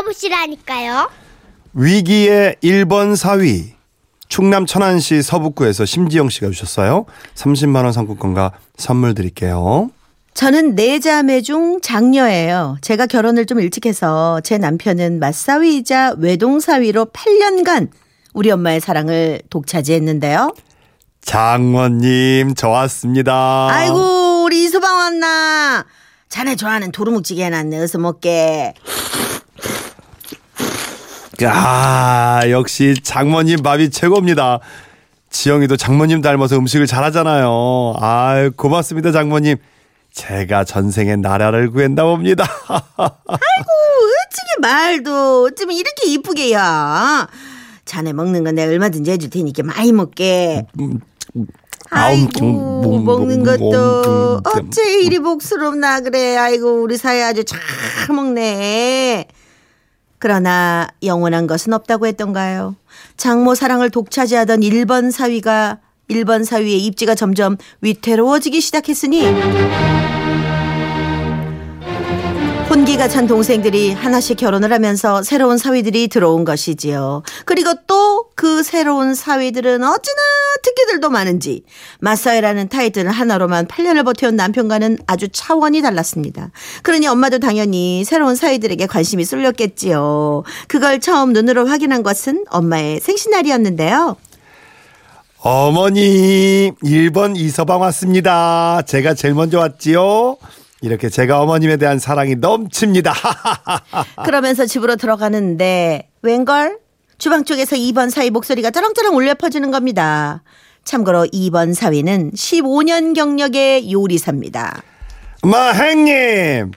들어보시라니까요. 위기의 1번 사위. 충남 천안시 서북구에서 심지영 씨가 주셨어요. 30만 원 상품권과 선물 드릴게요. 저는 네 자매 중 장녀예요. 제가 결혼을 좀 일찍 해서 제 남편은 맞사위이자 외동사위로 8년간 우리 엄마의 사랑을 독차지했는데요. 장모님, 저 왔습니다. 아이고 우리 이서방 왔나. 자네 좋아하는 도루묵찌개 해놨네. 어서 먹게. 아, 역시 장모님 밥이 최고입니다. 지영이도 장모님 닮아서 음식을 잘하잖아요. 아, 고맙습니다, 장모님. 제가 전생에 나라를 구했나 봅니다. 어찌게 말도 어쩌면 이렇게 이쁘게요. 자네 먹는 건 내가 얼마든지 해줄 테니까 많이 먹게. 아이고 먹는 것도 어째 이리 복스럽나 그래. 아이고 우리 사이 아주 잘 먹네. 그러나 영원한 것은 없다고 했던가요? 장모 사랑을 독차지하던 1번 사위가 1번 사위의 입지가 점점 위태로워지기 시작했으니 혼기가 찬 동생들이 하나씩 결혼을 하면서 새로운 사위들이 들어온 것이지요. 그리고 또 그 새로운 사위들은 어찌나 특기들도 많은지 맞사위라는 타이틀 하나로만 8년을 버텨온 남편과는 아주 차원이 달랐습니다. 그러니 엄마도 당연히 새로운 사위들에게 관심이 쏠렸겠지요. 그걸 처음 눈으로 확인한 것은 엄마의 생신날이었는데요. 어머니, 1번 이서방 왔습니다. 제가 제일 먼저 왔지요. 이렇게 제가 어머님에 대한 사랑이 넘칩니다. 그러면서 집으로 들어가는데 웬걸? 주방 쪽에서 2번 사위 목소리가 쩌렁쩌렁 울려 퍼지는 겁니다. 참고로 2번 사위는 15년 경력의 요리사입니다. 뭐, 형님.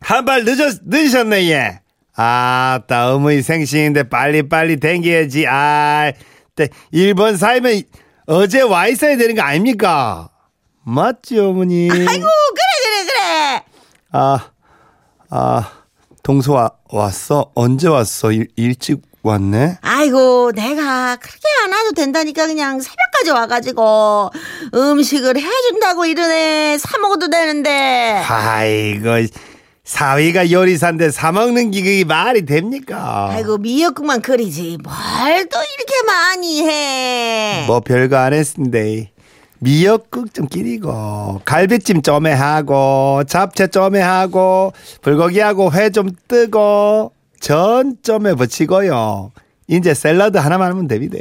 한발 늦었, 늦으셨네, 예. 아, 따, 어머니 생신인데 빨리빨리 댕겨야지. 아, 1번 사위면 어제 와 있어야 되는 거 아닙니까? 맞지, 어머니? 아이고, 그래. 아, 아, 동서 와, 왔어? 언제 왔어? 일, 일찍 왔네? 아이고, 내가 그렇게 안 와도 된다니까 그냥 새벽까지 와가지고 음식을 해준다고 이러네. 사먹어도 되는데. 아이고, 사위가 요리사인데 사먹는 게 그게 말이 됩니까? 아이고, 미역국만 끓이지. 뭘 또 이렇게 많이 해. 뭐 별거 안 했는데. 미역국 좀 끼리고 갈비찜 좀해 하고 잡채 좀해 하고 불고기하고 회 좀 뜨고 전 좀해 붙이고요. 이제 샐러드 하나만 하면 됩니다.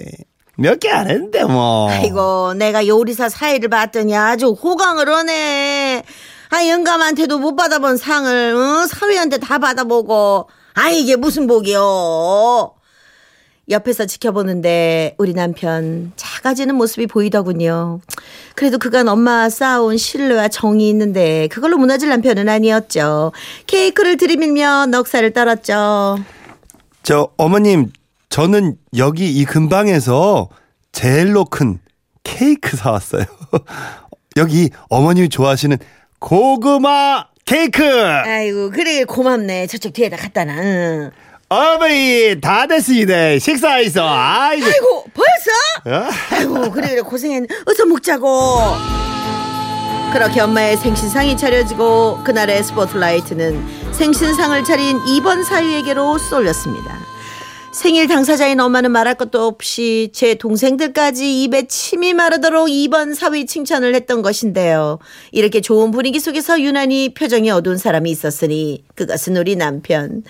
몇 개 안 했는데 뭐. 아이고 내가 요리사 사이를 봤더니 아주 호강을 하네. 아 영감한테도 못 받아본 상을 어? 사위한테 다 받아보고 아 이게 무슨 복이요. 옆에서 지켜보는데 우리 남편 작아지는 모습이 보이더군요. 그래도 그간 엄마와 쌓아온 신뢰와 정이 있는데 그걸로 무너질 남편은 아니었죠. 케이크를 들이밀며 넉살을 떨었죠. 저 어머님 저는 여기 이 근방에서 제일로 큰 케이크 사왔어요. 여기 어머님이 좋아하시는 고구마 케이크. 아이고 그래 고맙네. 저쪽 뒤에다 갖다 놔. 응. 어머니 다 됐습니다. 식사했어. 아이고. 아이고 벌써? 어? 아이고 그래 그래 고생했. 어서 먹자고. 그렇게 엄마의 생신상이 차려지고 그날의 스포트라이트는 생신상을 차린 2번 사위에게로 쏠렸습니다. 생일 당사자인 엄마는 말할 것도 없이 제 동생들까지 입에 침이 마르도록 2번 사위 칭찬을 했던 것인데요. 이렇게 좋은 분위기 속에서 유난히 표정이 어두운 사람이 있었으니 그것은 우리 남편.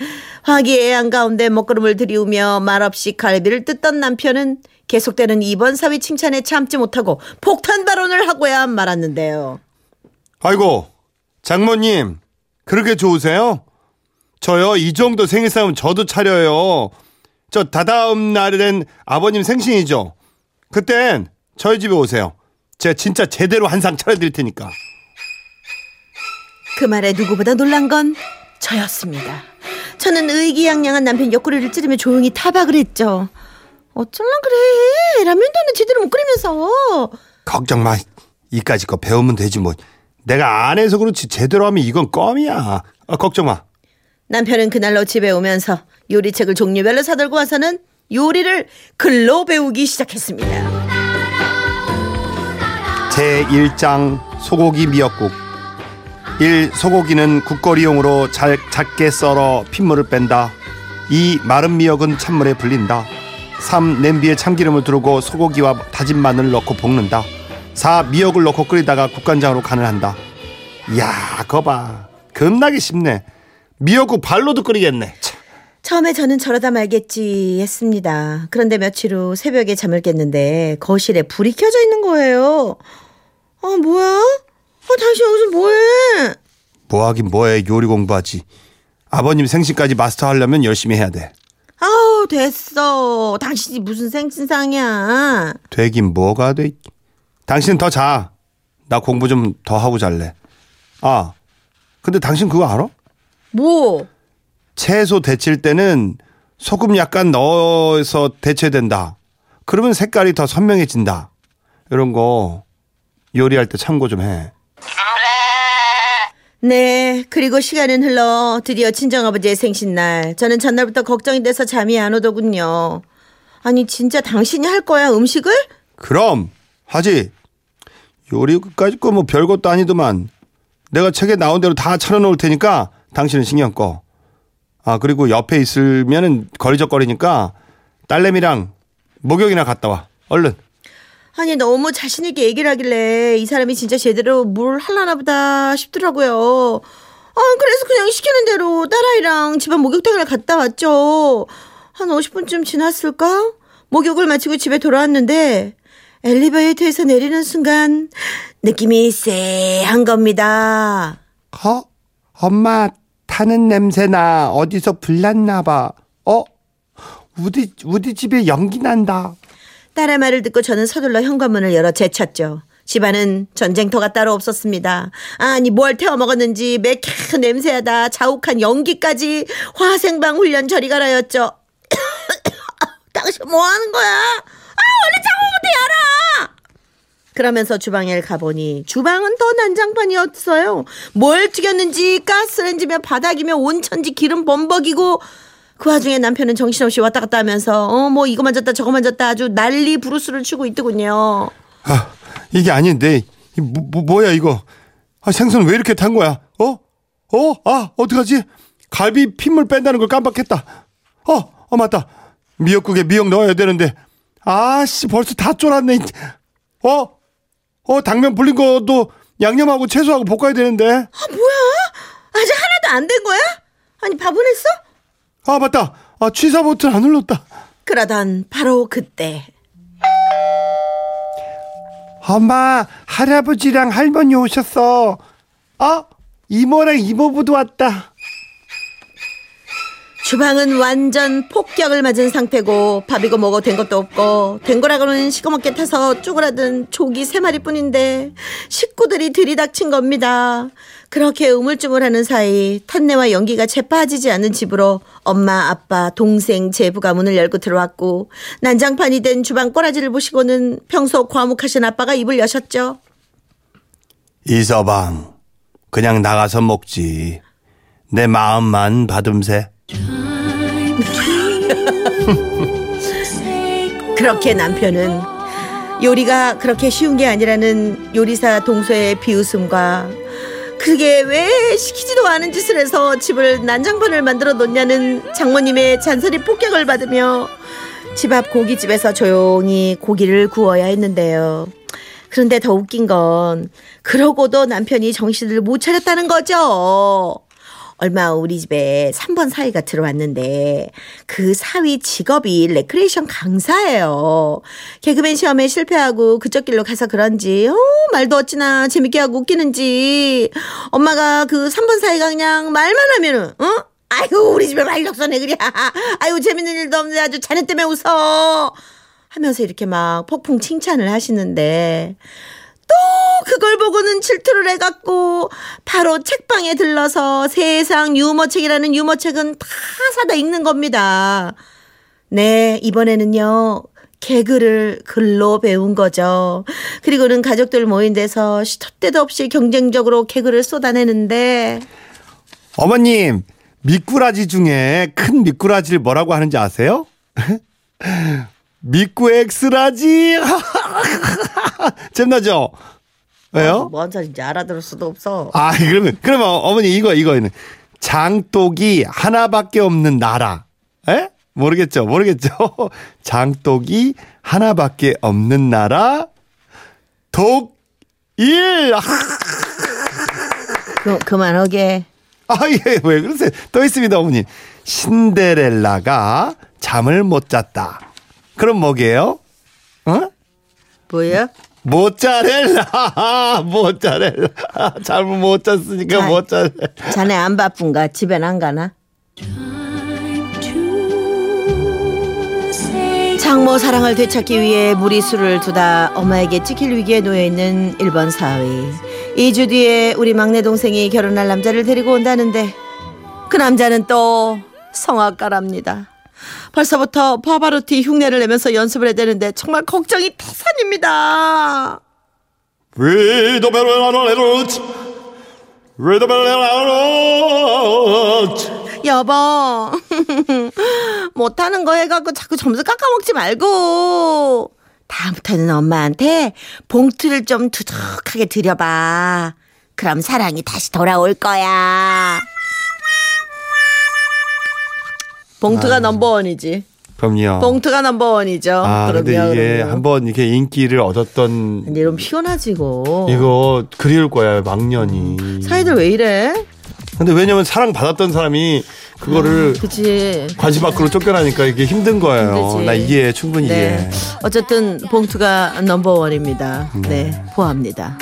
화기애애한 가운데 먹구름을 들이우며 말없이 갈비를 뜯던 남편은 계속되는 2번 사위 칭찬에 참지 못하고 폭탄 발언을 하고야 말았는데요. 아이고 장모님 그렇게 좋으세요? 저요 이 정도 생일상은 저도 차려요. 저 다다음 날엔 아버님 생신이죠. 그땐 저희 집에 오세요. 제가 진짜 제대로 한 상 차려드릴 테니까. 그 말에 누구보다 놀란 건 저였습니다. 저는 의기양양한 남편 옆구리를 찌르며 조용히 타박을 했죠. 어쩔라 그래. 라면도 는 제대로 못 끓이면서. 걱정 마. 이까지 거 배우면 되지 뭐. 내가 안 해서 그렇지 제대로 하면 이건 껌이야. 아, 걱정 마. 남편은 그날로 집에 오면서 요리책을 종류별로 사들고 와서는 요리를 글로 배우기 시작했습니다. 제 1장 소고기 미역국 1. 소고기는 국거리용으로 잘 작게 썰어 핏물을 뺀다 2. 마른 미역은 찬물에 불린다. 3. 냄비에 참기름을 두르고 소고기와 다진 마늘을 넣고 볶는다. 4. 미역을 넣고 끓이다가 국간장으로 간을 한다. 이야, 거봐. 겁나게 쉽네. 미역국 발로도 끓이겠네. 참. 처음에 저는 저러다 말겠지 했습니다. 그런데 며칠 후 새벽에 잠을 깼는데 거실에 불이 켜져 있는 거예요. 아, 뭐야? 아, 당신 여기서 뭐해? 뭐하긴 뭐해 요리 공부하지. 아버님 생신까지 마스터하려면 열심히 해야 돼. 아우, 됐어. 당신이 무슨 생신상이야. 되긴 뭐가 돼. 당신은 더 자. 나 공부 좀 더 하고 잘래. 아, 근데 당신 그거 알아? 뭐? 채소 데칠 때는 소금 약간 넣어서 데쳐야 된다. 그러면 색깔이 더 선명해진다. 이런 거 요리할 때 참고 좀 해. 네, 그리고 시간은 흘러 드디어 친정아버지의 생신날. 저는 전날부터 걱정이 돼서 잠이 안 오더군요. 아니, 진짜 당신이 할 거야, 음식을? 그럼 하지. 요리까지 거뭐 별것도 아니더만. 내가 책에 나온 대로 다 차려놓을 테니까 당신은 신경 꺼. 아 그리고 옆에 있으면은 거리적거리니까 딸내미랑 목욕이나 갔다 와. 얼른. 아니, 너무 자신 있게 얘기를 하길래 이 사람이 진짜 제대로 뭘 할라나 보다 싶더라고요. 아, 그래서 그냥 시키는 대로 딸아이랑 집안 목욕탕을 갔다 왔죠. 한 50분쯤 지났을까? 목욕을 마치고 집에 돌아왔는데 엘리베이터에서 내리는 순간 느낌이 쎄한 겁니다. 어? 엄마 타는 냄새나 어디서 불났나 봐. 어? 우리 우리 집에 연기 난다. 딸의 말을 듣고 저는 서둘러 현관문을 열어 제쳤죠. 집안은 전쟁터가 따로 없었습니다. 아니 뭘 태워 먹었는지 매캐 냄새하다 자욱한 연기까지 화생방 훈련 저리 가라였죠. 당신 뭐 하는 거야? 아 얼른 창문부터 열어! 그러면서 주방에 가보니 주방은 더 난장판이었어요. 뭘 튀겼는지 가스레인지며 바닥이며 온천지 기름 범벅이고 그 와중에 남편은 정신없이 왔다 갔다 하면서 어 뭐 이거 만졌다 저거 만졌다 아주 난리 부르스를 치고 있더군요. 아 이게 아닌데 이 뭐, 뭐, 뭐야 이거? 아 생선 왜 이렇게 탄 거야? 어? 어? 아 어떡하지? 갈비 핏물 뺀다는 걸 깜빡했다. 어? 어 맞다. 미역국에 미역 넣어야 되는데 아씨 벌써 다 쫄았네. 어? 어 당면 불린 것도 양념하고 채소하고 볶아야 되는데. 아 뭐야? 아직 하나도 안 된 거야? 아니 밥은 했어? 아 맞다. 아 취사 버튼 안 눌렀다. 그러던 바로 그때 엄마 할아버지랑 할머니 오셨어. 어? 이모랑 이모부도 왔다. 주방은 완전 폭격을 맞은 상태고 밥이고 뭐고 된 것도 없고 된 거라고는 시커멓게 타서 쪼그라든 조기 세 마리뿐인데 식구들이 들이닥친 겁니다. 그렇게 우물쭈물하는 사이 탄내와 연기가 재빠지지 않는 집으로 엄마, 아빠, 동생, 제부가 문을 열고 들어왔고 난장판이 된 주방 꼬라지를 보시고는 평소 과묵하신 아빠가 입을 여셨죠. 이서방 그냥 나가서 먹지. 내 마음만 받음세. 그렇게 남편은 요리가 그렇게 쉬운 게 아니라는 요리사 동서의 비웃음과 그게 왜 시키지도 않은 짓을 해서 집을 난장판을 만들어 놓냐는 장모님의 잔소리 폭격을 받으며 집 앞 고깃집에서 조용히 고기를 구워야 했는데요. 그런데 더 웃긴 건 그러고도 남편이 정신을 못 차렸다는 거죠. 얼마 후 우리 집에 3번 사위가 들어왔는데 그 사위 직업이 레크레이션 강사예요. 개그맨 시험에 실패하고 그쪽 길로 가서 그런지 어, 말도 어찌나 재밌게 하고 웃기는지 엄마가 그 3번 사위가 그냥 말만 하면은 어? 아이고 우리 집에 활력소네 그래. 아이고 재밌는 일도 없는데 아주 자네 때문에 웃어. 하면서 이렇게 막 폭풍 칭찬을 하시는데 또 그걸 보고는 질투를 해갖고 바로 책방에 들러서 세상 유머책이라는 유머책은 다 사다 읽는 겁니다. 네, 이번에는요. 개그를 글로 배운 거죠. 그리고는 가족들 모인 데서 시도 때도 없이 경쟁적으로 개그를 쏟아내는데 어머님 미꾸라지 중에 큰 미꾸라지를 뭐라고 하는지 아세요? 미꾸 엑스라지. 잼나죠? 왜요? 뭔 소리인지 알아들을 수도 없어. 아 그러면 그러면 어머니 이거 이거는 장독이 하나밖에 없는 나라. 에? 모르겠죠. 모르겠죠. 장독이 하나밖에 없는 나라 독일. 아, 그, 그만하게. 아, 예, 왜 그러세요? 또 있습니다, 어머니. 신데렐라가 잠을 못 잤다. 그럼 뭐게요? 어? 뭐야? 모짜렐라, 모짜렐라. 잠을 못 잤으니까 자, 모짜렐라. 자네 안 바쁜가? 집엔 안 가나? 장모 사랑을 되찾기 위해 무리수를 두다 엄마에게 찍힐 위기에 놓여 있는 1번 사위. 2주 뒤에 우리 막내 동생이 결혼할 남자를 데리고 온다는데 그 남자는 또 성악가랍니다. 벌써부터 파바로티 흉내를 내면서 연습을 해야 되는데 정말 걱정이 태산입니다. 여보. 못하는 거 해갖고 자꾸 점수 깎아먹지 말고. 다음부터는 엄마한테 봉투를 좀 두둑하게 드려봐. 그럼 사랑이 다시 돌아올 거야 봉투가 넘버원이지 그럼요. 봉투가 넘버원이죠 아, 근데 그럼요, 이게 그럼요. 한번 이렇게 인기를 얻었던 이제 좀 피곤하지고 이거 그리울 거야, 막년이. 사이들 왜 이래? 근데 왜냐면 사랑 받았던 사람이 그거를 그치 관심 밖으로 쫓겨나니까 이게 힘든 거예요. 힘들지. 나 이해해, 충분히 네 이해해. 어쨌든 봉투가 넘버원입니다 네 보합니다